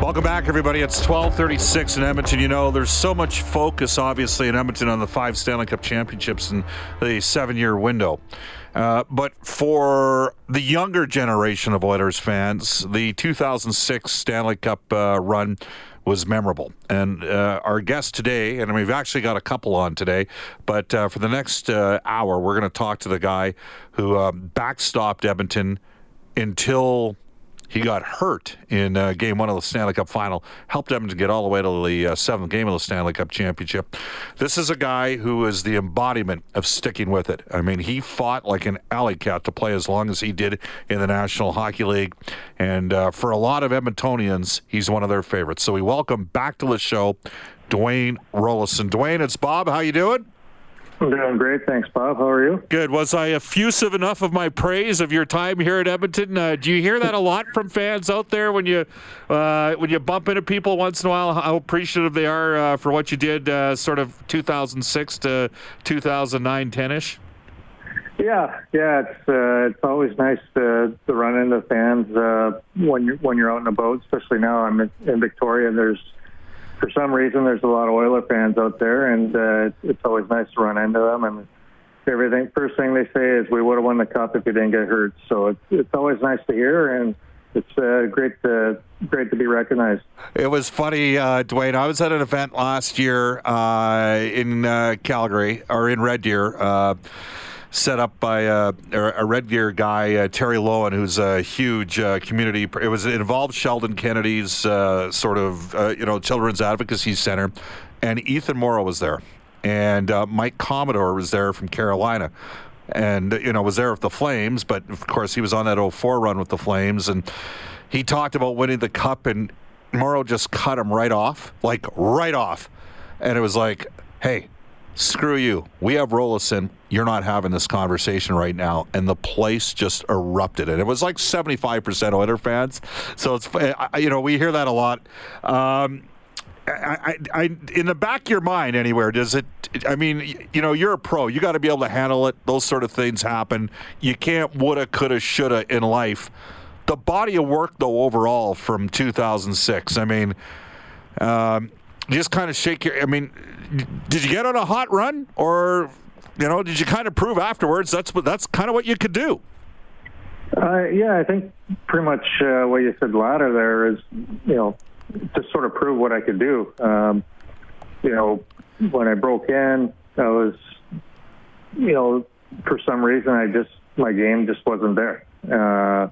Welcome back, everybody. It's 1236 in Edmonton. You know, there's so much focus, obviously, in Edmonton on the five Stanley Cup championships and the seven year window. Uh, but for the younger generation of Oilers fans, the 2006 Stanley Cup uh, run was memorable. And uh, our guest today, and we've actually got a couple on today, but uh, for the next uh, hour, we're going to talk to the guy who um, backstopped Edmonton until he got hurt in uh, game one of the Stanley Cup final, helped Edmonton get all the way to the uh, seventh game of the Stanley Cup championship. This is a guy who is the embodiment of sticking with it. I mean, he fought like an alley cat to play as long as he did in the National Hockey League. And uh, for a lot of Edmontonians, he's one of their favorites. So we welcome back to the show Dwayne Roloson. Dwayne, it's Bob. How you doing? I'm doing great, thanks, Bob. How are you? Good. Was I effusive enough of my praise of your time here at Edmonton? Uh, do you hear that a lot from fans out there when you uh, when you bump into people once in a while? How appreciative they are uh, for what you did, uh, sort of 2006 to 2009, 10ish. Yeah, yeah. It's uh, it's always nice to, to run into fans uh, when you're when you're out in a boat, especially now. I'm in, in Victoria. And there's for some reason, there's a lot of Oiler fans out there, and uh, it's always nice to run into them. And everything, first thing they say is, "We would have won the cup if you didn't get hurt." So it's it's always nice to hear, and it's uh, great to great to be recognized. It was funny, uh, Dwayne. I was at an event last year uh, in uh, Calgary or in Red Deer. Set up by uh, a Red Deer guy, uh, Terry Lowen, who's a huge uh, community. It was it involved Sheldon Kennedy's uh, sort of uh, you know children's advocacy center, and Ethan Moreau was there, and Mike Commodore was there from Carolina. And you know was there with the Flames, but of course he was on that 04 run with the Flames, and he talked about winning the cup, and Morrow just cut him right off, like right off, and it was like, hey, screw you. We have Roloson. You're not having this conversation right now. And the place just erupted. And it was like 75% Oiler fans. So it's, you know, we hear that a lot. Um, I, I, I, in the back of your mind, anywhere, does it? I mean, you know, you're a pro. You got to be able to handle it. Those sort of things happen. You can't woulda, coulda, shoulda in life. The body of work, though, overall from 2006. I mean, um, just kind of shake your. I mean, did you get on a hot run, or you know, did you kind of prove afterwards that's what that's kind of what you could do? Uh, yeah, I think pretty much uh, what you said latter there is, you know, to sort of prove what I could do. Um, you know, when I broke in, I was, you know, for some reason I just my game just wasn't there. Uh,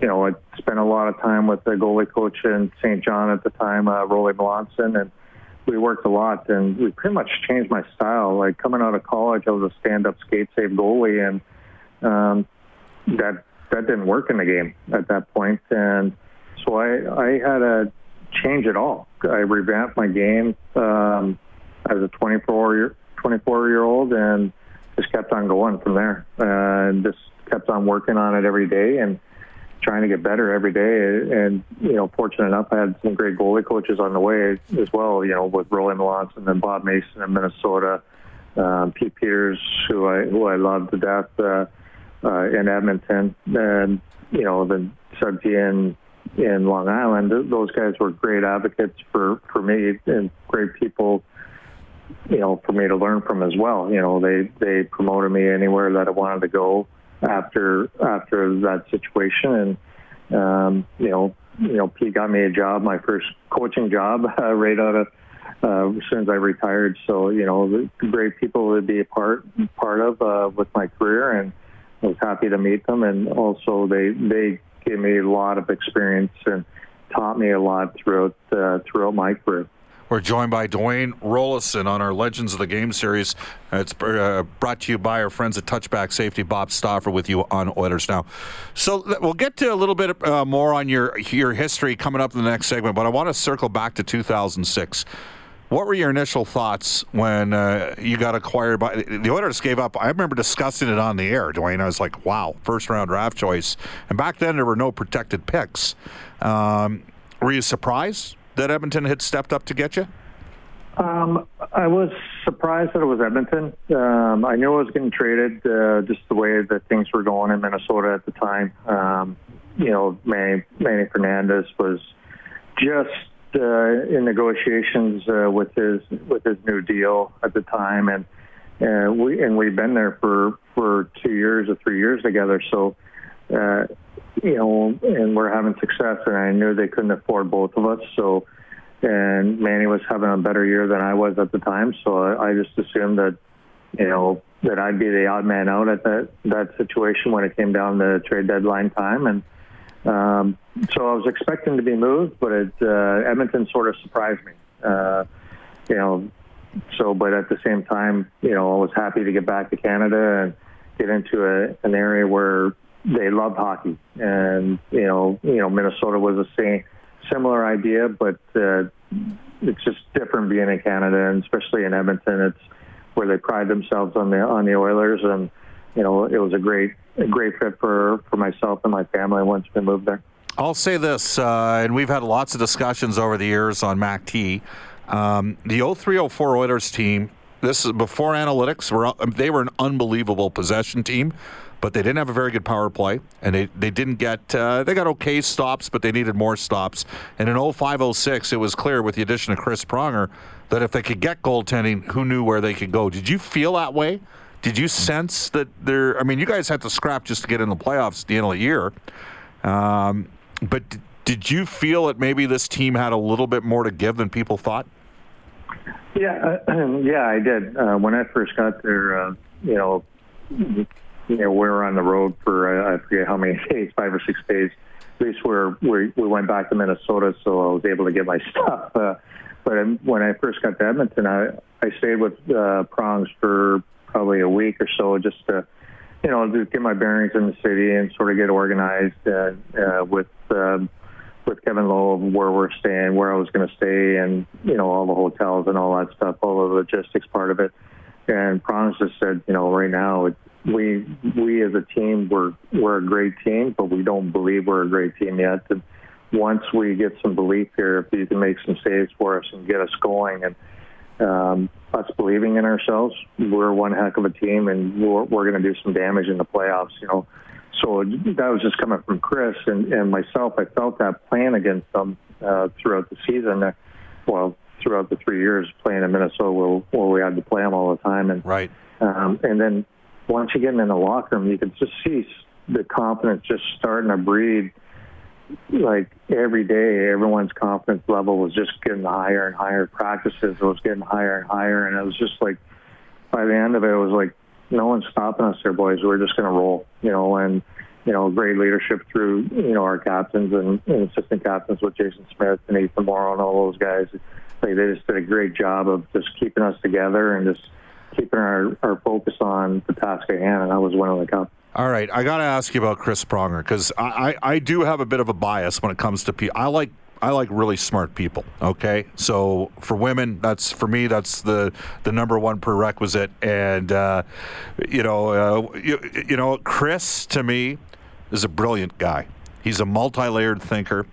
you know, I spent a lot of time with the goalie coach in St. John at the time, uh, Rolly Melanson, and we worked a lot. And we pretty much changed my style. Like coming out of college, I was a stand-up skate save goalie, and um, that that didn't work in the game at that point. And so I I had to change it all. I revamped my game um, as a 24 year 24 year old, and just kept on going from there. Uh, and just kept on working on it every day and trying to get better every day. And you know, fortunate enough, I had some great goalie coaches on the way as well. You know, with Rolly Melanson and Bob Mason in Minnesota, um, Pete Peters, who I who I love to death uh, uh, in Edmonton, and you know, then Subti in in Long Island. Those guys were great advocates for for me and great people you know, for me to learn from as well. You know, they they promoted me anywhere that I wanted to go after after that situation, and um, you know, you know, Pete got me a job, my first coaching job, uh, right out of uh, as soon as I retired. So you know, great people to be a part part of uh, with my career, and I was happy to meet them. And also, they they gave me a lot of experience and taught me a lot throughout uh, throughout my career. We're joined by Dwayne Roloson on our Legends of the Game series. It's uh, brought to you by our friends at Touchback Safety. Bob Stauffer with you on Oilers Now. So we'll get to a little bit uh, more on your your history coming up in the next segment, but I want to circle back to 2006. What were your initial thoughts when uh, you got acquired by the Oilers? Gave up. I remember discussing it on the air, Dwayne. I was like, "Wow, first round draft choice." And back then, there were no protected picks. Um, were you surprised that Edmonton had stepped up to get you? Um, I was surprised that it was Edmonton. Um, I knew I was getting traded, uh, just the way that things were going in Minnesota at the time. Um, you know, Manny, Manny Fernandez was just uh, in negotiations uh, with his with his new deal at the time, and uh, we and we've been there for for two years or three years together. So, uh, you know, and we're having success. And I knew they couldn't afford both of us, so and Manny was having a better year than I was at the time. So I, I just assumed that, you know, that I'd be the odd man out at that that situation when it came down to trade deadline time, and um, so I was expecting to be moved, but it, uh, Edmonton sort of surprised me. Uh, you know, so but at the same time, you know, I was happy to get back to Canada and get into a, an area where they love hockey, and you know, you know, Minnesota was a same similar idea, but uh, it's just different being in Canada, and especially in Edmonton. It's where they pride themselves on the on the Oilers, and you know it was a great a great fit for for myself and my family once we moved there. I'll say this, uh, and we've had lots of discussions over the years on Mac T. Um, the 0304 Oilers team. This is before analytics. Were they were an unbelievable possession team but they didn't have a very good power play, and they, they didn't get uh, they got okay stops, but they needed more stops. And in 0506, it was clear with the addition of Chris Pronger that if they could get goaltending, who knew where they could go? Did you feel that way? Did you sense that there? I mean, you guys had to scrap just to get in the playoffs at the end of the year, um, but did you feel that maybe this team had a little bit more to give than people thought? Yeah, uh, yeah, I did. Uh, when I first got there, uh, you know, you know, we were on the road for I forget how many days, five or six days. At least we're, we we went back to Minnesota, so I was able to get my stuff. Uh, but when I first got to Edmonton, I I stayed with uh, Prongs for probably a week or so, just to you know just get my bearings in the city and sort of get organized uh, uh, with. Um, with Kevin Lowe of where we're staying, where I was going to stay, and you know all the hotels and all that stuff, all the logistics part of it. And Prongs just said, you know, right now it, we we as a team we're we're a great team, but we don't believe we're a great team yet. And once we get some belief here, if you can make some saves for us and get us going, and um, us believing in ourselves, we're one heck of a team, and we're, we're going to do some damage in the playoffs. You know, so that was just coming from Chris and, and myself. I felt that plan against them uh, throughout the season. Well, throughout the three years playing in Minnesota, where, where we had to play them all the time, and right. Um, and then once you get in the locker room, you can just see the confidence just starting to breed. Like every day, everyone's confidence level was just getting higher and higher. Practices was getting higher and higher, and it was just like by the end of it, it was like no one's stopping us here, boys. We're just going to roll, you know. And you know, great leadership through you know our captains and, and assistant captains with Jason Smith and Ethan Moreau and all those guys. Like they just did a great job of just keeping us together and just keeping our, our focus on the task at hand, and that was winning the cup. All right, I got to ask you about Chris Pronger because I, I, I, do have a bit of a bias when it comes to people. I like I like really smart people. Okay, so for women, that's for me that's the the number one prerequisite. And uh, you know, uh, you, you know, Chris to me is a brilliant guy. He's a multi-layered thinker.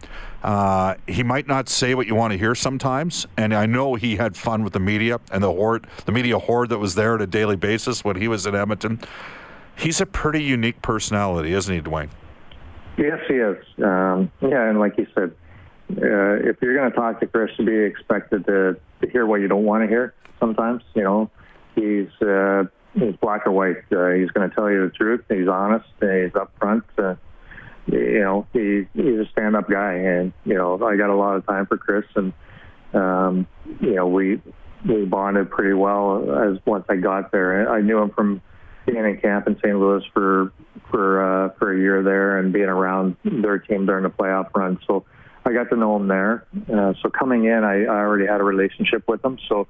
Uh, he might not say what you want to hear sometimes, and I know he had fun with the media and the horde, the media horde that was there on a daily basis when he was in Edmonton. He's a pretty unique personality, isn't he, Dwayne? Yes, he is. Um, yeah, and like you said, uh, if you're going to talk to Chris, be expected to, to hear what you don't want to hear. Sometimes, you know, he's uh, he's black or white. Uh, he's going to tell you the truth. He's honest. He's upfront. Uh, you know, he, he's a stand-up guy, and you know, I got a lot of time for Chris, and um, you know, we we bonded pretty well as once I got there. I knew him from being in camp in St. Louis for for uh, for a year there, and being around their team during the playoff run. So I got to know him there. Uh, so coming in, I, I already had a relationship with him. So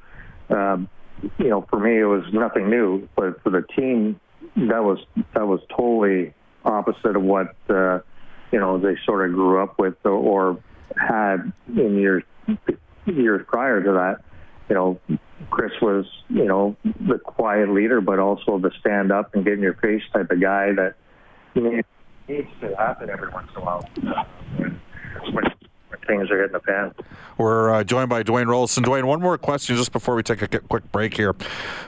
um, you know, for me, it was nothing new, but for the team, that was that was totally opposite of what uh, you know they sort of grew up with or, or had in years years prior to that. You know, Chris was you know the quiet leader, but also the stand up and get in your face type of guy that needs to happen every once in a while. Things are hitting the fan. We're uh, joined by Dwayne Roloson. Dwayne, one more question just before we take a quick break here.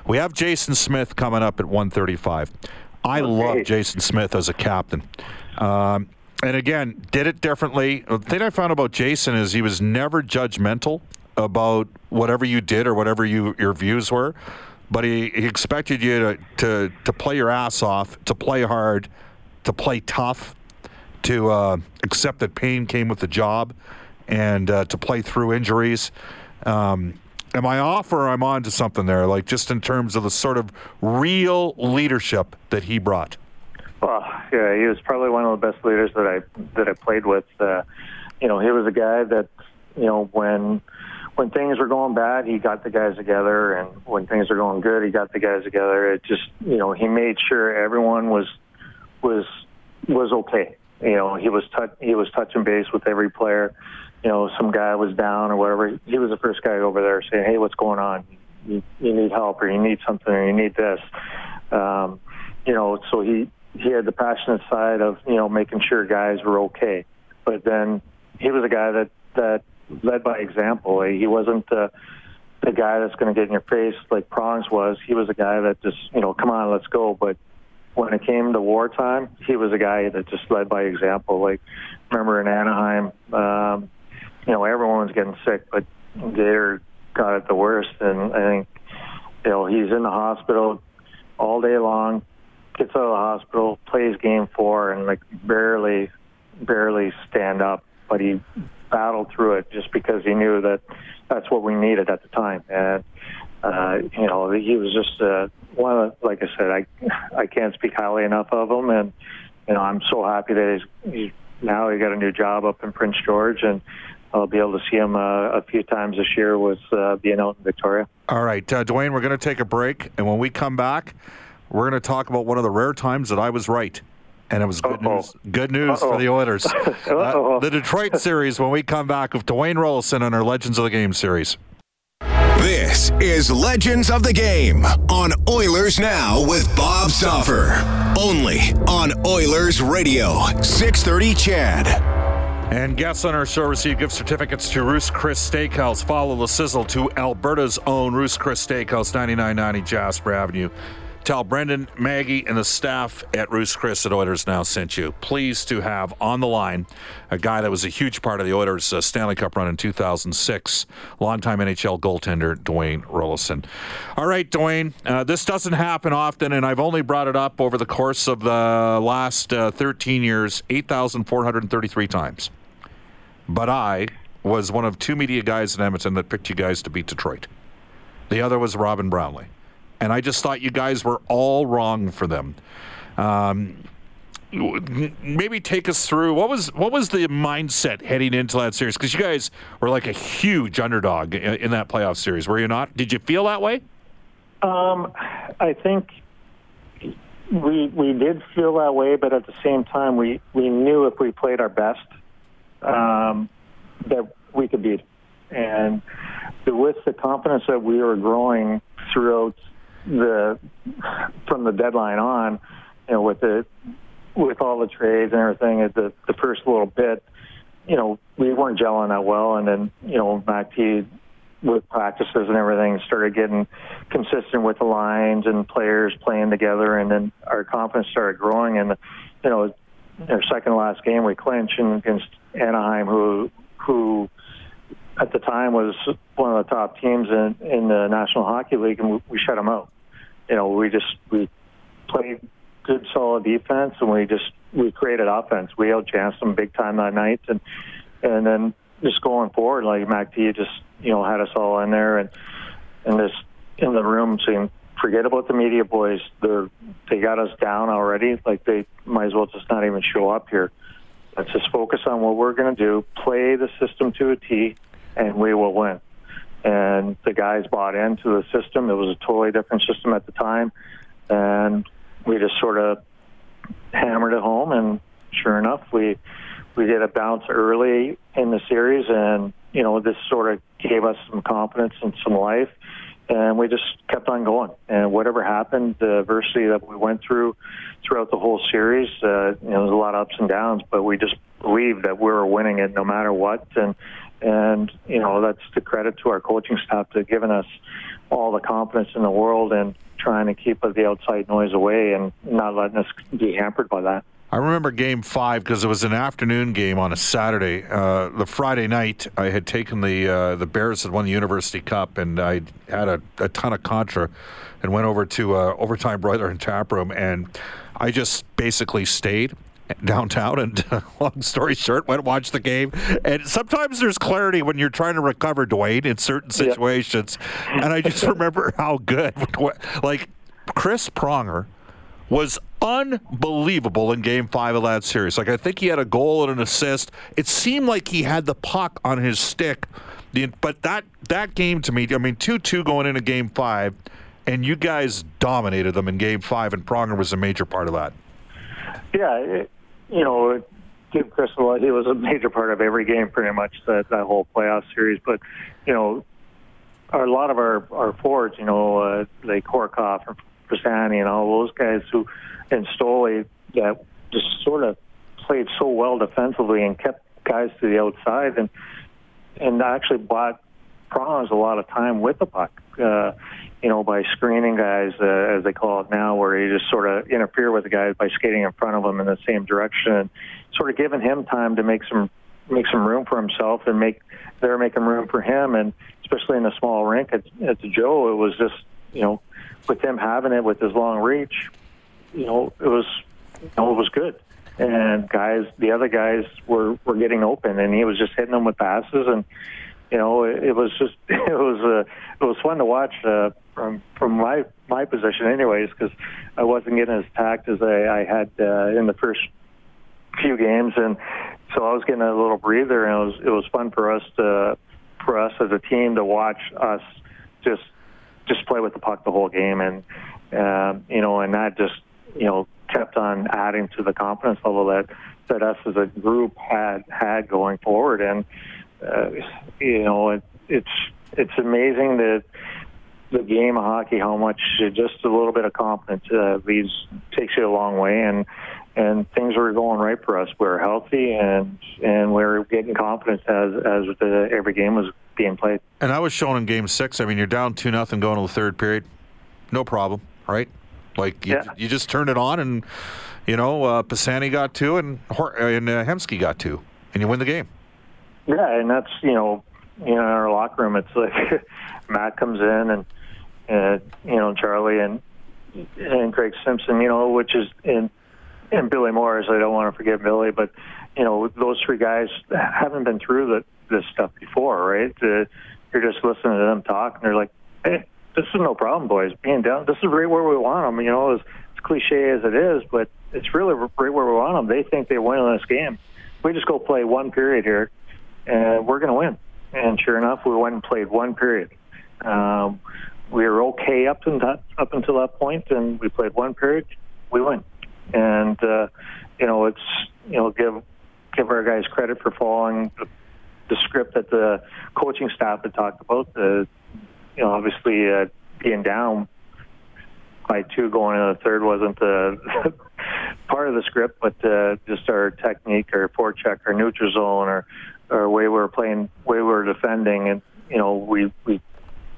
We have Jason Smith coming up at 135. I love Jason Smith as a captain. Um, and again, did it differently. The thing I found about Jason is he was never judgmental about whatever you did or whatever you, your views were, but he, he expected you to, to, to play your ass off, to play hard, to play tough, to uh, accept that pain came with the job, and uh, to play through injuries. Um, am I off or I'm on to something there? Like just in terms of the sort of real leadership that he brought. Well, yeah, he was probably one of the best leaders that I that I played with. Uh, you know, he was a guy that you know when when things were going bad, he got the guys together, and when things were going good, he got the guys together. It just you know he made sure everyone was was was okay. You know, he was touch, he was touching base with every player. You know, some guy was down or whatever. He was the first guy over there saying, "Hey, what's going on? You, you need help, or you need something, or you need this." Um, you know, so he he had the passionate side of you know making sure guys were okay, but then he was a guy that that led by example. He wasn't the the guy that's going to get in your face like Prongs was. He was a guy that just you know, come on, let's go, but when it came to wartime, he was a guy that just led by example. Like, remember in Anaheim, um, you know, everyone was getting sick, but Gator got it the worst. And I think, you know, he's in the hospital all day long, gets out of the hospital, plays game four, and like barely, barely stand up. But he battled through it just because he knew that that's what we needed at the time. And uh, you know, he was just uh, one of, the, like I said, I I can't speak highly enough of him, and you know, I'm so happy that he's, he's now he got a new job up in Prince George, and I'll be able to see him uh, a few times this year with uh, being out in Victoria. All right, uh, Dwayne, we're going to take a break, and when we come back, we're going to talk about one of the rare times that I was right. And it was good Uh-oh. news. Good news Uh-oh. for the Oilers. uh, the Detroit series when we come back with Dwayne Roloson on our Legends of the Game series. This is Legends of the Game on Oilers Now with Bob Stauffer. Only on Oilers Radio, 630 CHED. And guests on our show receive gift certificates to Ruth's Chris Steakhouse. Follow the sizzle to Alberta's own Ruth's Chris Steakhouse, 9990 Jasper Avenue. Tell Brendan, Maggie, and the staff at Ruth's Chris at Oilers Now sent you. Pleased to have on the line a guy that was a huge part of the Oilers' uh, Stanley Cup run in 2006, longtime NHL goaltender Dwayne Roloson. All right, Dwayne, uh, this doesn't happen often, and I've only brought it up over the course of the last uh, 13 years 8,433 times. But I was one of two media guys in Edmonton that picked you guys to beat Detroit. The other was Robin Brownlee and I just thought you guys were all wrong for them. Um, maybe take us through what was what was the mindset heading into that series because you guys were like a huge underdog in, in, that playoff series were you not did you feel that way um, i think we we did feel that way but at the same time we we knew if we played our best um, that we could beat. And with the confidence that we were growing throughout the from the deadline on, you know, with the with all the trades and everything, at the the first little bit, you know, we weren't gelling that well, and then you know, Mac T with practices and everything started getting consistent with the lines and players playing together, and then our confidence started growing. And you know, our second last game we clinched and against Anaheim, who who at the time was one of the top teams in in the National Hockey League, and we, we shut them out. You know, we just we played good, solid defense, and we just we created offense. We outchanced them big time that night, and and then just going forward, like Mac T just you know had us all in there, and and this in the room saying, forget about the media boys. They're they got us down already. Like they might as well just not even show up here. Let's just focus on what we're going to do. Play the system to a T, and we will win. And the guys bought into the system. It was a totally different system at the time, and we just sort of hammered it home. And sure enough, we we did a bounce early in the series, and you know this sort of gave us some confidence and some life, and we just kept on going. And whatever happened, the adversity that we went through throughout the whole series, uh, you know, there was a lot of ups and downs, but we just believed that we were winning it no matter what, and and you know that's the credit to our coaching staff to giving us all the confidence in the world and trying to keep the outside noise away and not letting us be hampered by that. I remember game five because it was an afternoon game on a Saturday. Uh, the Friday night, I had taken the uh, the Bears had won the University Cup, and I had a, a ton of contra, and went over to uh, Overtime Broiler and Tap Room, and I just basically stayed downtown and long story short went and watched the game and sometimes there's clarity when you're trying to recover Dwayne in certain situations yep. and I just remember how good like Chris Pronger was unbelievable in game five of that series. Like, I think he had a goal and an assist. It seemed like he had the puck on his stick. But that, that game to me, I mean, 2 2 going into game five, and you guys dominated them in game five, and Pronger was a major part of that. Yeah, it, you know, Chris a he was a major part of every game pretty much that, that whole playoff series. But, you know, a lot of our, our forwards, you know, uh, like Horcoff and Pisani and all those guys who, and Stoli, that just sort of played so well defensively and kept guys to the outside and and actually bought Prongs a lot of time with the puck. Uh, you know, by screening guys, uh, as they call it now, where you just sort of interfere with the guys by skating in front of them in the same direction, and sort of giving him time to make some make some room for himself and make they're making room for him, and especially in the small rink at, at the Joe, it was just you know with him having it with his long reach, you know, it was you know, it was good. And guys, the other guys were were getting open, and he was just hitting them with passes, and you know, it, it was just it was uh, it was fun to watch uh, from from my my position, anyways, because I wasn't getting as tacked as I, I had uh, in the first few games, and so I was getting a little breather, and it was it was fun for us to for us as a team to watch us just just play with the puck the whole game, and uh, you know, and that just you know kept on adding to the confidence level that that us as a group had had going forward, and uh, you know, it, it's it's amazing that the game of hockey, how much just a little bit of confidence uh, leads takes you a long way, and and things were going right for us. We are healthy, and and we are getting confidence as as the, every game was being played. And I was shown in Game Six. I mean, you're down two nothing going to the third period, no problem, right? Like you, yeah. you just turn it on, and you know, uh, Pisani got two, and and uh, Hemsky got two, and you win the game. Yeah, and that's you know, you know, in our locker room, it's like Matt comes in and and you know Charlie and and Craig Simpson, you know, which is in and Billy Moores. I don't want to forget Billy, but you know those three guys haven't been through the, this stuff before, right? Uh, you're just listening to them talk, and they're like, "Hey, this is no problem, boys. Being down, this is right where we want them." You know, as, as cliche as it is, but it's really right where we want them. They think they win in this game. We just go play one period here, and we're going to win. And sure enough, we went and played one period. Um, we were okay up until that, up until that point, and we played one period. We win and uh, you know it's you know give give our guys credit for following the, the script that the coaching staff had talked about. The you know obviously uh, being down by two going into the third wasn't the part of the script, but uh, just our technique, our forecheck, our neutral zone, or or way we were playing, way we were defending, and you know we we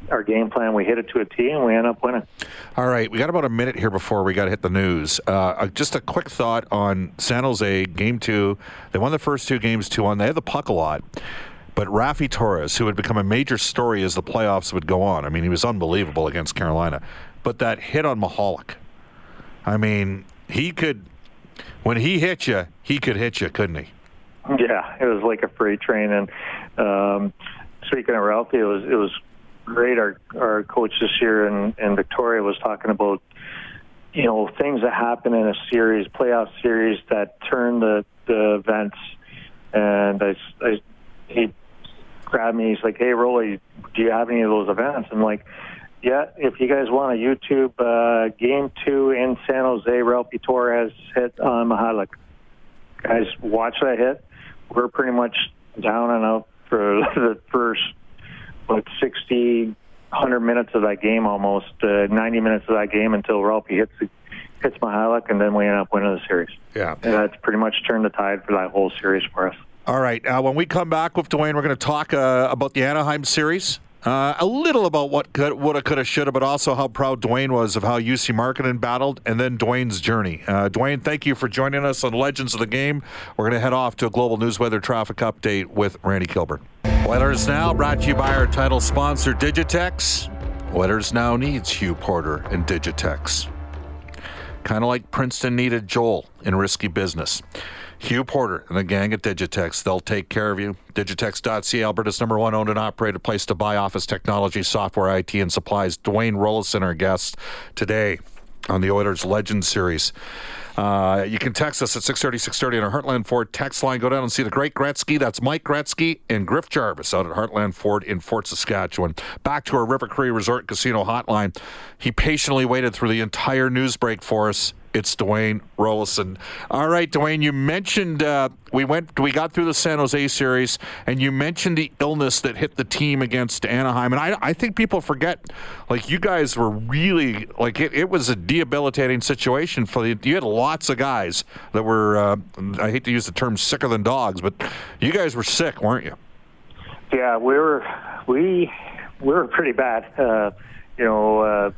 our game plan. We hit it to a T, and we end up winning. All right, we got about a minute here before we got to hit the news. Uh, uh, just a quick thought on San Jose game two. They won the first two games two one. They had the puck a lot. But Raffi Torres, who had become a major story as the playoffs would go on, I mean, he was unbelievable against Carolina. But that hit on Michalek, I mean, he could, when he hit you, he could hit you, couldn't he? Yeah, it was like a freight train. And um, speaking of Ralphie, it was it was great. Our our coach this year in, in Victoria was talking about you know things that happen in a series, playoff series that turn the the events. And I, I he grabbed me. He's like, "Hey, Rolly, do you have any of those events?" I'm like, "Yeah. If you guys want a YouTube uh, game two in San Jose, Ralphie Torres hit on Michalek. Guys, watch that hit. We're pretty much down and out for the first like 60, 100 minutes of that game, almost uh, 90 minutes of that game until Ralphie hits hits Michalek, and then we end up winning the series. Yeah, and that's pretty much turned the tide for that whole series for us. All right. Uh, when we come back with Dwayne, we're going to talk uh, about the Anaheim series. Uh, a little about what could, woulda, coulda, shoulda, but also how proud Dwayne was of how Jussi Markkanen battled, and then Dwayne's journey. Uh, Dwayne, thank you for joining us on Legends of the Game. We're going to head off to a global news weather traffic update with Randy Kilburn. Oilers Now, brought to you by our title sponsor, Digitex. Oilers Now needs Hugh Porter and Digitex. Kind of like Princeton needed Joel in risky business. Hugh Porter and the gang at Digitex. They'll take care of you. Digitex.ca, Alberta's number one owned and operated place to buy office technology, software, IT, and supplies. Dwayne Roloson, our guest today on the Oilers Legend Series. Uh, you can text us at 630 630 on our Heartland Ford text line. Go down and see the great Gretzky. That's Mike Gretzky and Griff Jarvis out at Heartland Ford in Fort Saskatchewan. Back to our River Cree Resort Casino hotline. He patiently waited through the entire news break for us it's Dwayne Roloson. All right, Dwayne, you mentioned uh, we went, we got through the San Jose series, and you mentioned the illness that hit the team against Anaheim, and I, I think people forget, like you guys were really like it, it was a debilitating situation for the. You had lots of guys that were, uh, I hate to use the term sicker than dogs, but you guys were sick, weren't you? Yeah, we were we we were pretty bad. Uh, you know, uh,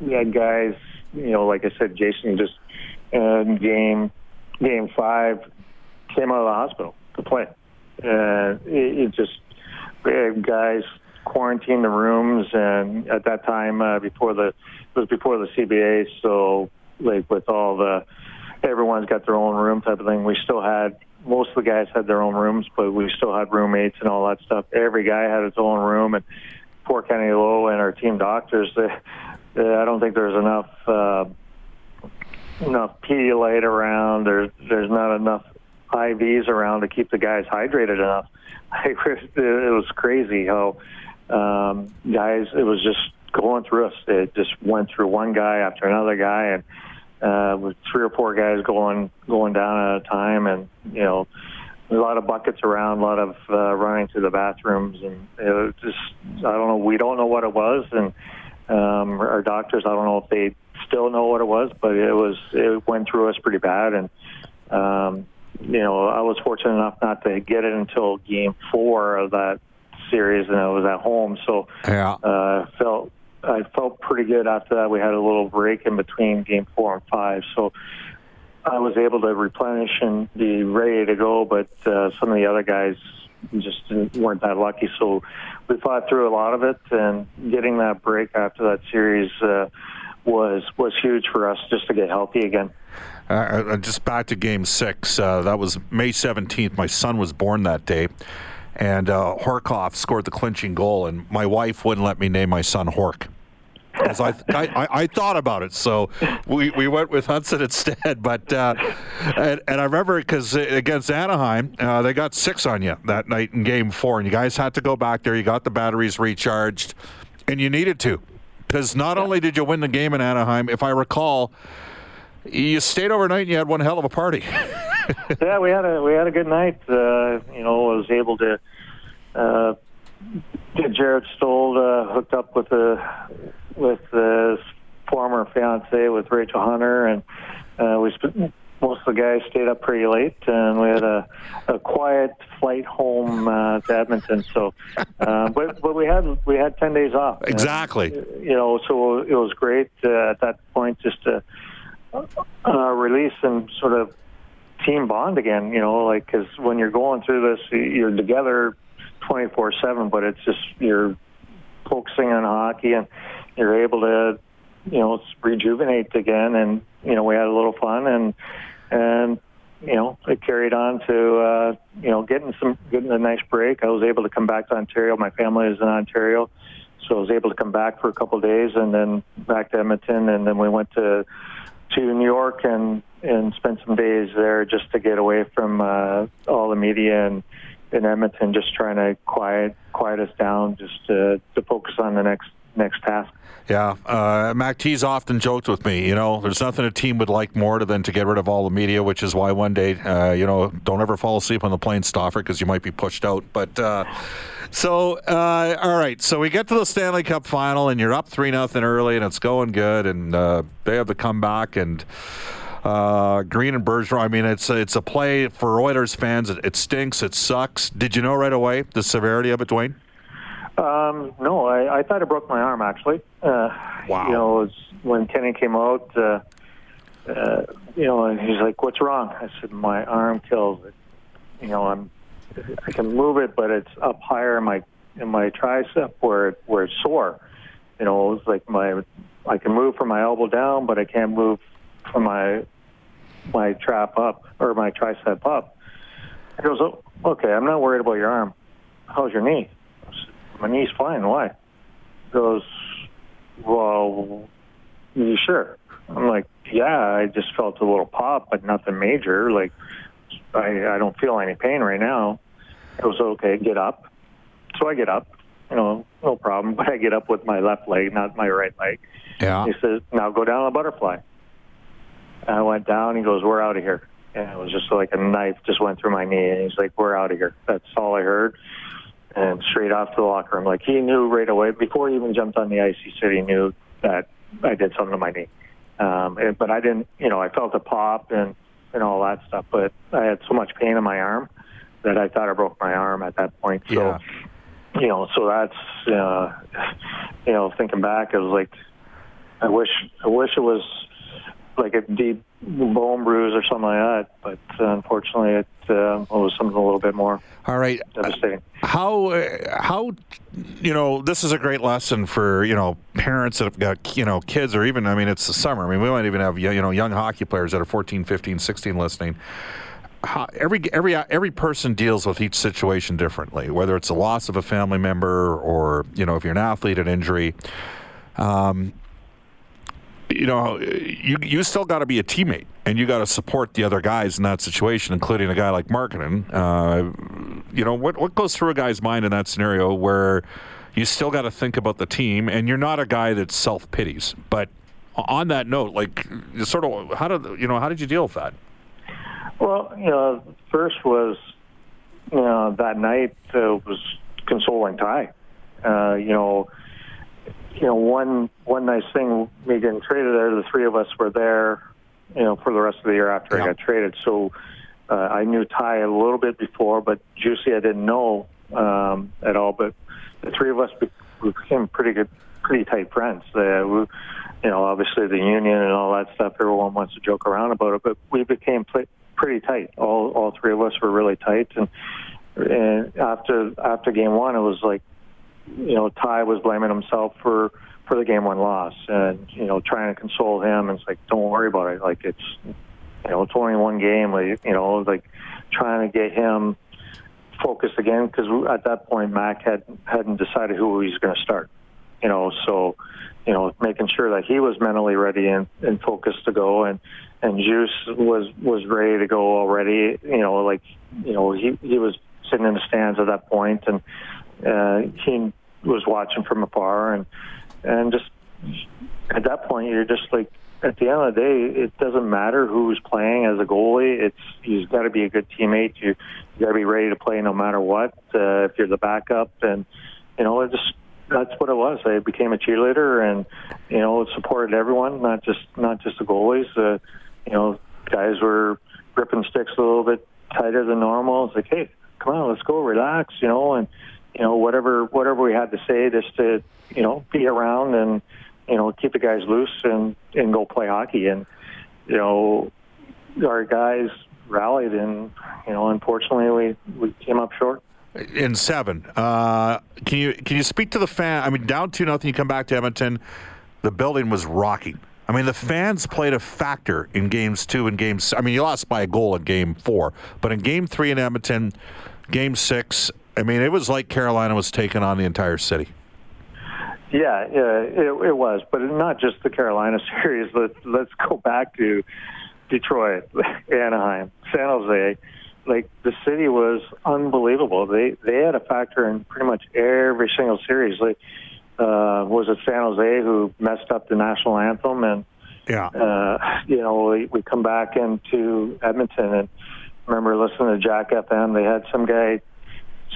we had guys you know, like I said, Jason just in game game five came out of the hospital to play. Uh, it, it just guys quarantined the rooms, and at that time uh, before the it was before the CBA, so like with all the everyone's got their own room type of thing. We still had most of the guys had their own rooms, but we still had roommates and all that stuff. Every guy had his own room, and poor Kenny Lowe and our team doctors, they, I don't think there's enough uh, enough Pedialyte around. There's there's not enough IVs around to keep the guys hydrated enough. it was crazy how um, guys. It was just going through us. It just went through one guy after another guy, and uh, with three or four guys going going down at a time, and you know. A lot of buckets around, a lot of uh, running to the bathrooms, and it was just I don't know. We don't know what it was, and um, our doctors, I don't know if they still know what it was, but it was it went through us pretty bad, and um, you know I was fortunate enough not to get it until game four of that series, and I was at home, so yeah, uh, felt I felt pretty good after that. We had a little break in between game four and five, so. I was able to replenish and be ready to go, but uh, some of the other guys just weren't that lucky. So we fought through a lot of it, and getting that break after that series uh, was was huge for us just to get healthy again. Uh, uh just back to Game Six. Uh, that was May seventeenth. My son was born that day. And uh, Horcoff scored the clinching goal, and my wife wouldn't let me name my son Hork. I, I, I, thought about it, so we, we went with Hudson instead. But uh, and, and, I remember because against Anaheim, uh, they got six on you that night in Game Four, and you guys had to go back there. You got the batteries recharged, and you needed to, because not yeah. only did you win the game in Anaheim, if I recall, you stayed overnight and you had one hell of a party. yeah, we had a we had a good night. Uh, you know, I was able to uh, get Jarret Stoll uh, hooked up with a with his former fiance with Rachel Hunter, and uh, we spent most of the guys stayed up pretty late, and we had a, a quiet flight home uh, to Edmonton. So, uh, but but we had we had ten days off. Exactly. And, you know, so it was great uh, at that point just to uh, release and sort of team bond again. You know, like because when you're going through this, you're together twenty four seven, but it's just you're focusing on hockey and you're able to you know rejuvenate again and you know we had a little fun and and you know it carried on to uh you know getting some getting a nice break. I was able to come back to ontario. My family is in ontario so i was able to come back for a couple of days and then back to edmonton. And then we went to to new york and and spent some days there just to get away from uh all the media and in edmonton just trying to quiet quiet us down just to to focus on the next next task yeah, uh, Mac T's often joked with me. You know, there's nothing a team would like more than to get rid of all the media, which is why one day, uh, you know, don't ever fall asleep on the plane, Stauffer, because you might be pushed out. But uh, so, uh, all right, so we get to the Stanley Cup final, and you're up three nothing early, and it's going good, and uh, they have the comeback, and. Uh, Green and Bergeron. I mean, it's it's a play for Oilers fans. It, it stinks. It sucks. Did you know right away the severity of it, Dwayne? Um, no, I, I thought I broke my arm actually. Uh, Wow. You know, it was when Kenny came out, uh, uh, you know, and he's like, "What's wrong?" I said, "My arm kills it. You know, I'm I can move it, but it's up higher in my in my tricep where it, where it's sore. You know, it's like my I can move from my elbow down, but I can't move from my my trap up or my tricep up." He goes, oh, "Okay, I'm not worried about your arm. How's your knee?" My knee's fine. Why? He goes, well, you sure? I'm like, yeah, I just felt a little pop, but nothing major. Like, I, I don't feel any pain right now. It was okay, get up. So I get up, you know, no problem. But I get up with my left leg, not my right leg. Yeah. He says, now go down a butterfly. And I went down. He goes, we're out of here. And it was just like a knife just went through my knee. And he's like, we're out of here. That's all I heard and straight off to the locker room. Like he knew right away before he even jumped on the ice. He said he knew that I did something to my knee. Um, and, but I didn't, you know, I felt a pop and and all that stuff. But I had so much pain in my arm that I thought I broke my arm at that point. So, Yeah. you know, so that's, uh, you know, thinking back, it was like, I wish, I wish it was like a deep bone bruise or something like that. But uh, unfortunately, it, uh, it was something a little bit more All right. devastating. How uh, how you know this is a great lesson for you know parents that have got you know kids or even I mean it's the summer. I mean we might even have you know young hockey players that are 14, 15, 16 listening. How, every every every person deals with each situation differently. Whether it's the loss of a family member or you know if you're an athlete, an injury. Um, you know, you you still got to be a teammate, and you got to support the other guys in that situation, including a guy like Markkanen. Uh, you know, what what goes through a guy's mind in that scenario where you still got to think about the team, and you're not a guy that self pities. But on that note, like, sort of, how did you know, how did you deal with that? Well, you know, first was, you know, that night uh, was consoling Ty. Uh, you know, you know, one one nice thing me getting traded there, the three of us were there, you know, for the rest of the year after Yeah. I got traded. So uh, I knew Ty a little bit before, but Juicy I didn't know um, at all. But the three of us be- we became pretty good, pretty tight friends. Uh, we, you know, obviously the union and all that stuff. Everyone wants to joke around about it, but we became pl- pretty tight. All all three of us were really tight, and and after after game one, it was like you know, Ty was blaming himself for for the game one loss, and you know, trying to console him. And it's like, don't worry about it. Like it's, you know, it's only one game. Like you know, like trying to get him focused again because at that point Mac had hadn't decided who he was going to start. You know, so you know, making sure that he was mentally ready and, and focused to go, and and Juice was was ready to go already. You know, like you know, he he was sitting in the stands at that point, and uh, he was watching from afar, and and just at that point, you're just like, at the end of the day, it doesn't matter who's playing as a goalie. It's you've got to be a good teammate. You you got to be ready to play no matter what. Uh, if you're the backup, and you know, it just that's what it was. I became a cheerleader, and you know, it supported everyone, not just not just the goalies. Uh, you know, guys were gripping sticks a little bit tighter than normal. It's like, hey, come on, let's go, relax, you know, and you know whatever whatever we had to say just to you know be around and you know keep the guys loose and and go play hockey and you know our guys rallied and you know unfortunately we we came up short in seven. Uh, can you can you speak to the fan? I mean, down two nothing. You come back to Edmonton. The building was rocking. I mean, the fans played a factor in games two and games. I mean, you lost by a goal in game four, but in game three in Edmonton, game six. I mean, it was like Carolina was taking on the entire city. Yeah, yeah, it, it was, but not just the Carolina series. Let's let's go back to Detroit, Anaheim, San Jose like the city was unbelievable. They they had a factor in pretty much every single series. Like uh, was it San Jose who messed up the national anthem and yeah, uh, you know we, we come back into Edmonton and remember listening to Jack FM. They had some guy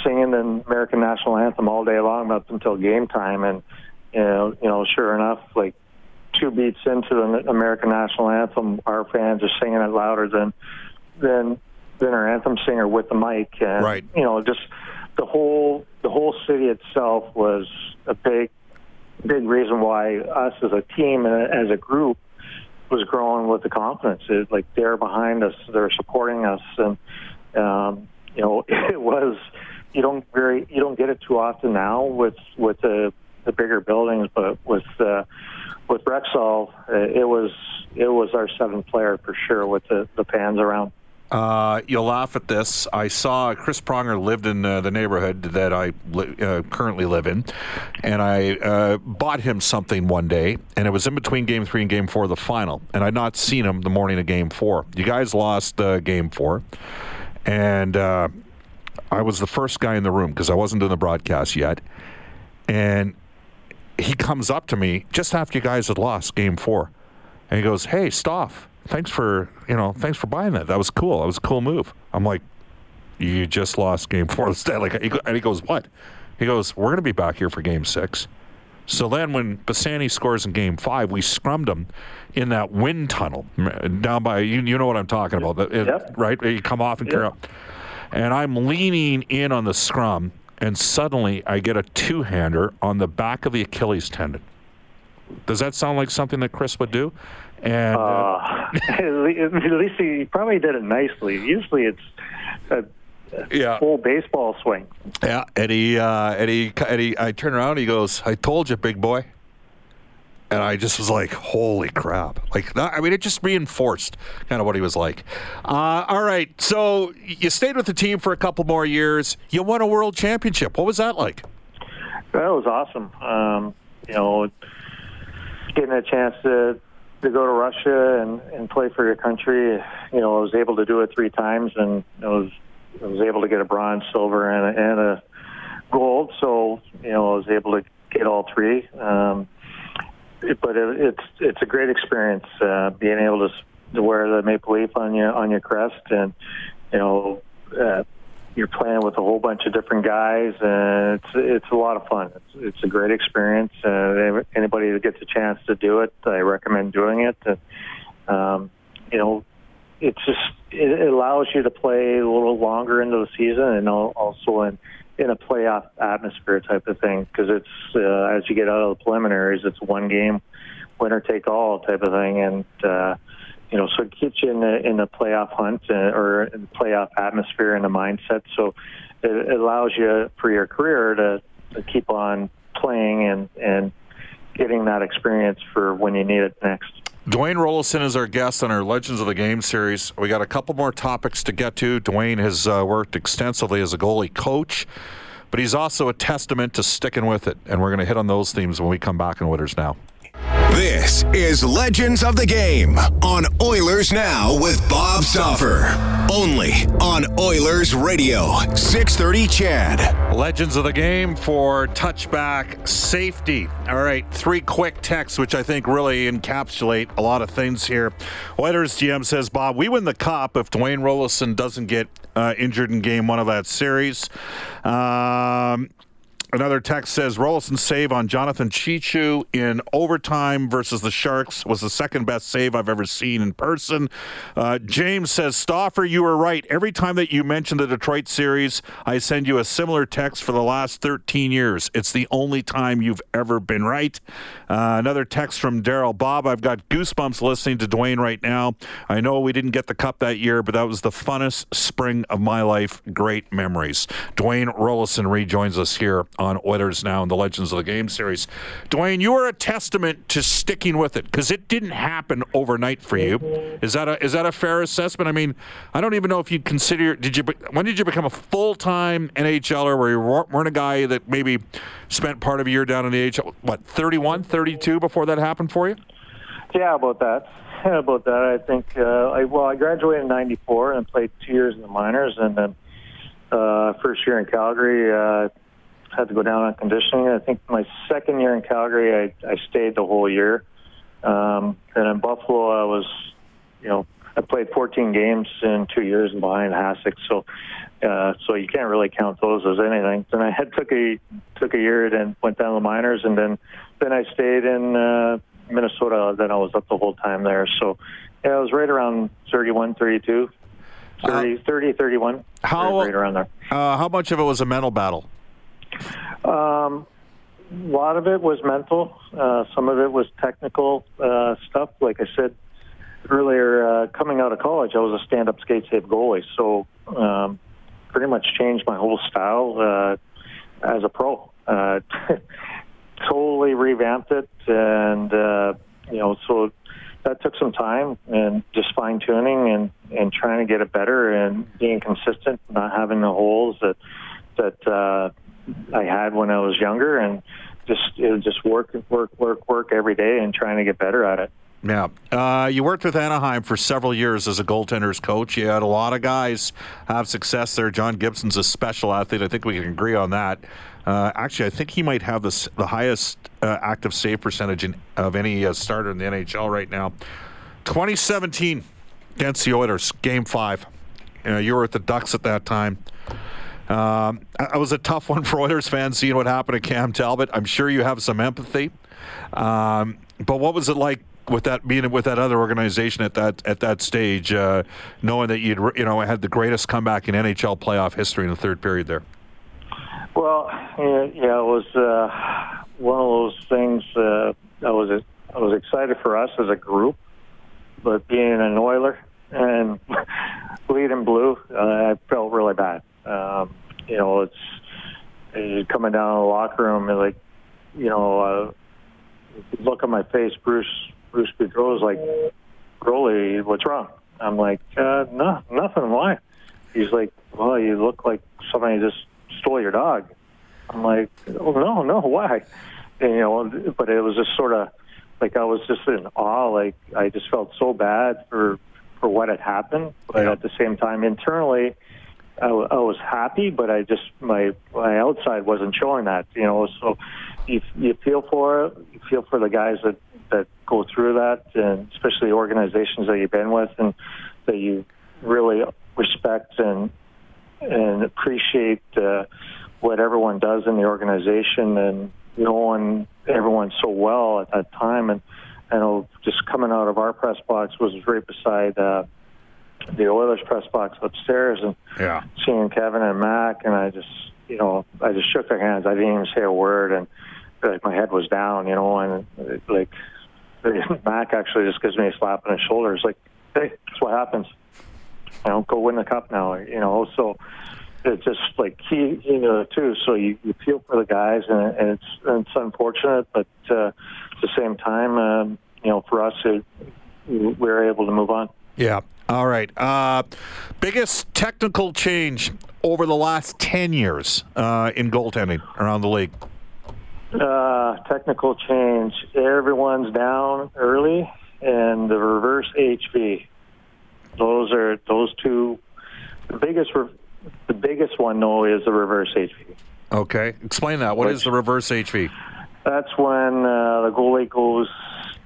singing the American national anthem all day long up until game time, and you know you know sure enough like two beats into the American national anthem, our fans are singing it louder than than than our anthem singer with the mic. And, right. You know, just the whole the whole city itself was a big big reason why us as a team and as a group was growing with the confidence. It, like they're behind us, they're supporting us, and um, you know it was you don't very you don't get it too often now with with the the bigger buildings, but with uh, with Rexall, uh, it was it was our seventh player for sure with the the fans around. Uh, you'll laugh at this. I saw Chris Pronger lived in uh, the neighborhood that I li- uh, currently live in, and I uh, bought him something one day, and it was in between Game Three and Game Four, of the final, and I'd not seen him the morning of Game Four. You guys lost uh, Game Four, and uh, I was the first guy in the room because I wasn't doing the broadcast yet, and he comes up to me just after you guys had lost Game Four, and he goes, "Hey, Stoff." thanks for you know thanks for buying that. That was cool. That was a cool move. I'm like, you just lost game four. Like, and he goes, what? He goes, we're going to be back here for game six. So then when Pisani scores in game five, we scrummed him in that wind tunnel down by, you, you know what I'm talking about, it, yep. right? You come off and yep. carry. And I'm leaning in on the scrum, and suddenly I get a two hander on the back of the Achilles tendon. Does that sound like something that Chris would do? And uh, uh, at least he probably did it nicely. Usually it's a yeah. full baseball swing. Yeah, and he, uh, and he, and he, I turn around, he goes, "I told you, big boy." And I just was like, "Holy crap!" Like, I mean, it just reinforced kind of what he was like. Uh, all right, so you stayed with the team for a couple more years. You won a world championship. What was that like? That was awesome. Um, you know, getting a chance to to go to Russia and, and play for your country. You know, I was able to do it three times, and I was I was able to get a bronze, silver, and a, and a gold. So you know, I was able to get all three. Um, but it, it's it's a great experience uh, being able to, to wear the maple leaf on your on your crest, and you know. Uh, you're playing with a whole bunch of different guys, and it's it's a lot of fun. It's it's a great experience. Uh, anybody that gets a chance to do it, I recommend doing it. And, um, you know, it's just it, allows you to play a little longer into the season, and also in in a playoff atmosphere type of thing. Because it's uh, as you get out of the preliminaries, it's one game, winner take all type of thing, and uh, you know, so it keeps you in the in the playoff hunt uh, or in the playoff atmosphere and the mindset. So it, it allows you for your career to, to keep on playing and and getting that experience for when you need it next. Dwayne Roloson is our guest on our Legends of the Game series. We got a couple more topics to get to. Dwayne has uh, worked extensively as a goalie coach, but he's also a testament to sticking with it. And we're going to hit on those themes when we come back in Oilers Now. This is Legends of the Game on Oilers Now with Bob Stauffer. Only on Oilers Radio, 630 CHED. Legends of the Game for touchback safety. All right, three quick texts, which I think really encapsulate a lot of things here. Oilers GM says, Bob, we win the cup if Dwayne Roloson doesn't get uh, injured in game one of that series. Um, Another text says Roloson's save on Jonathan Cheechoo in overtime versus the Sharks was the second best save I've ever seen in person. Uh, James says, Stauffer, you were right. Every time that you mention the Detroit series, I send you a similar text for the last 13 years. It's the only time you've ever been right. Uh, another text from Daryl Bob. I've got goosebumps listening to Dwayne right now. I know we didn't get the cup that year, but that was the funnest spring of my life. Great memories. Dwayne Roloson rejoins us here on Oilers Now in the Legends of the Game series. Dwayne, you are a testament to sticking with it because it didn't happen overnight for you. Is that a is that a fair assessment? I mean, I don't even know if you'd consider did you when did you become a full time NHLer where you weren't a guy that maybe spent part of a year down in the AHL? What 31, 32 before that happened for you? Yeah, about that. Yeah, about that. I think. Uh, I, well, I graduated in '94 and played two years in the minors, and then uh, first year in Calgary. Uh, had to go down on conditioning. I think my second year in Calgary, I, I stayed the whole year. Um, and in Buffalo, I was, you know, I played 14 games in two years behind Hasek, so uh, so you can't really count those as anything. Then I had took a took a year, and went down to the minors, and then then I stayed in uh, Minnesota. Then I was up the whole time there. So yeah, I was right around 31, 32, 30, uh, 30 31. How right around there. Uh, how much of it was a mental battle? Um, a lot of it was mental. Uh, some of it was technical uh, stuff. Like I said earlier, uh, coming out of college, I was a stand-up skate save goalie, so um, pretty much changed my whole style uh, as a pro. Uh, totally revamped it, and uh, you know, so that took some time and just fine tuning and and trying to get it better and being consistent, not having the holes that that uh, I had when I was younger, and just it was just work, work, work, work every day, and trying to get better at it. Yeah. Uh, you worked with Anaheim for several years as a goaltenders coach. You had a lot of guys have success there. John Gibson's a special athlete. I think we can agree on that. Uh, actually, I think he might have the, highest uh, active save percentage in, of any uh, starter in the NHL right now. 2017 against the Oilers, game five. you were at the Ducks at that time. Um, it was a tough one for Oilers fans seeing what happened to Cam Talbot. I'm sure you have some empathy. Um, but what was it like with that being with that other organization at that at that stage, uh, knowing that you'd you know had the greatest comeback in NHL playoff history in the third period there? Well, yeah, it was uh, one of those things. Uh, I was I was excited for us as a group, but being an Oiler and bleeding blue, uh, I felt really bad. Um, you know, it's you're coming down in the locker room and like, you know, uh, look at my face, Bruce Bruce Boudreau's like, Rolly, what's wrong? I'm like, uh, no, nothing. Why? He's like, well, you look like somebody just stole your dog. I'm like, oh, no, no, why? And, you know, but it was just sort of like I was just in awe. Like I just felt so bad for for what had happened, but yeah. at the same time, internally, I, was happy, but I just my my outside wasn't showing that. You know, so you you feel for. You feel for the guys that that go through that, and especially organizations that you've been with and that you really respect and and appreciate uh, what everyone does in the organization and knowing everyone so well at that time and and just coming out of our press box was right beside uh, the Oilers press box upstairs and yeah. seeing Kevin and Mac, and I just, you know, I just shook their hands. I didn't even say a word, and like my head was down, you know, and like Mac actually just gives me a slap on the shoulder. It's like, hey, that's what happens. You know, go win the cup now. You know, so it's just like he, you know, too. So you, you feel for the guys, and, and it's and it's unfortunate, but uh, at the same time, um, you know, for us, it, we're able to move on. Yeah. All right. Uh, biggest technical change over the last 10 years uh, in goaltending around the league? Uh, technical change. Everyone's down early, and the reverse HV. Those are those two. The biggest, the biggest one, though, is the reverse HV. Okay, explain that. What Which, is the reverse HV? That's when uh, the goalie goes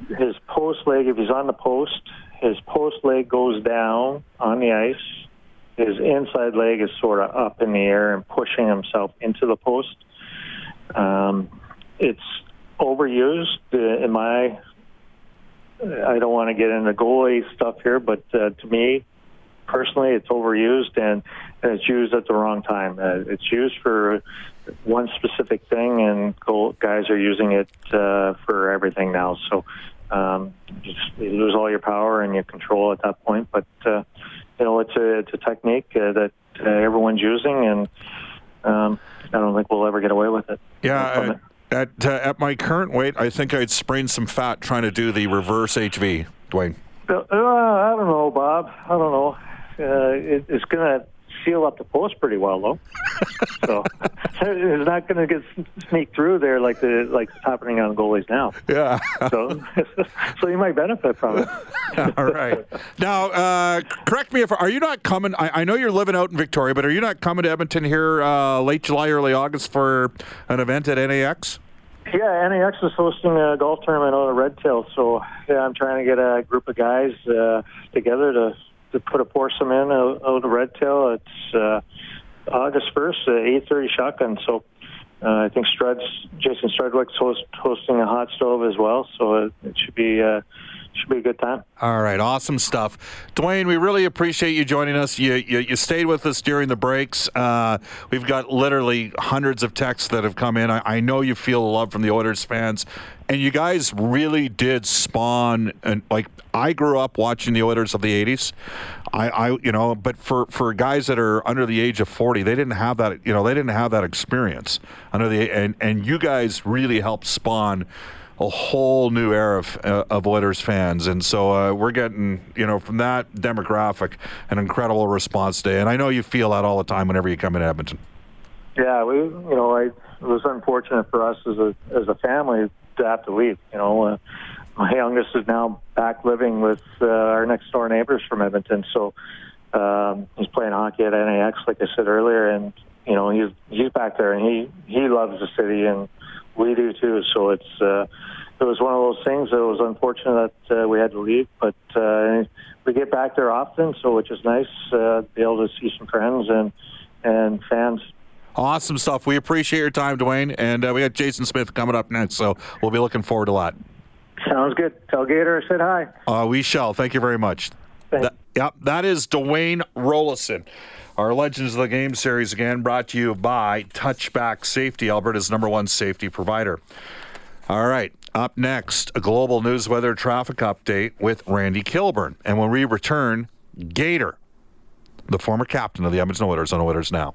his post leg. If he's on the post, his post leg goes down on the ice. His inside leg is sort of up in the air and pushing himself into the post. Um, it's overused uh, in my. I don't want to get into goalie stuff here, but uh, to me, personally, it's overused and, and it's used at the wrong time. Uh, it's used for one specific thing, and goal, guys are using it uh, for everything now. So um, you, just, you lose all your power and your control at that point. But uh, you know, it's a it's a technique uh, that uh, everyone's using, and um, I don't think we'll ever get away with it. Yeah. At, uh, at my current weight, I think I'd sprain some fat trying to do the reverse HV, Dwayne. Uh, I don't know, Bob. I don't know. Uh, it, it's going to seal up the post pretty well, though. so it's not going to get sneak through there like the like it's happening on goalies now. Yeah. so so you might benefit from it. All right. Now, uh, correct me if are you not coming? I, I, know you're living out in Victoria, but are you not coming to Edmonton here uh, late July, early August for an event at NAX? Yeah, NAX is hosting a golf tournament out of Redtail, so yeah, I'm trying to get a group of guys uh, together to to put a foursome in out, of Redtail. It's uh, August 1st, uh, 8:30 shotgun. So uh, I think Struds, Jason Strudwick's host, hosting a hot stove as well. So it, it should be. Uh, should be a good time. All right, awesome stuff, Dwayne. We really appreciate you joining us. You you, you stayed with us during the breaks. Uh, we've got literally hundreds of texts that have come in. I, I know you feel the love from the Oilers fans, and you guys really did spawn. And like I grew up watching the Oilers of the '80s. I, I you know, but for for guys that are under the age of 40, they didn't have that. You know, they didn't have that experience under the and and you guys really helped spawn a whole new era of, uh, of Oilers fans, and so uh, we're getting, you know, from that demographic, an incredible response today. And I know you feel that all the time whenever you come in Edmonton. Yeah, we, you know, I, it was unfortunate for us as a as a family to have to leave. You know, uh, my youngest is now back living with uh, our next door neighbors from Edmonton, so um, he's playing hockey at NAX, like I said earlier, and you know, he's he's back there, and he he loves the city and we do too. So it's uh, it was one of those things that was unfortunate that uh, we had to leave, but uh, we get back there often, so which is nice uh, be able to see some friends and and fans. Awesome stuff. We appreciate your time, Dwayne, and uh, we got Jason Smith coming up next, so we'll be looking forward to that. Sounds good. Tell Gator I said hi. Uh, we shall. Thank you very much. Thanks. That, yep, that is Dwayne Roloson. Our Legends of the Game series again brought to you by Touchback Safety, Alberta's number one safety provider. All right, up next, a global news weather traffic update with Randy Kilburn. And when we return, Gator, the former captain of the Edmonton Oilers on Oilers Now.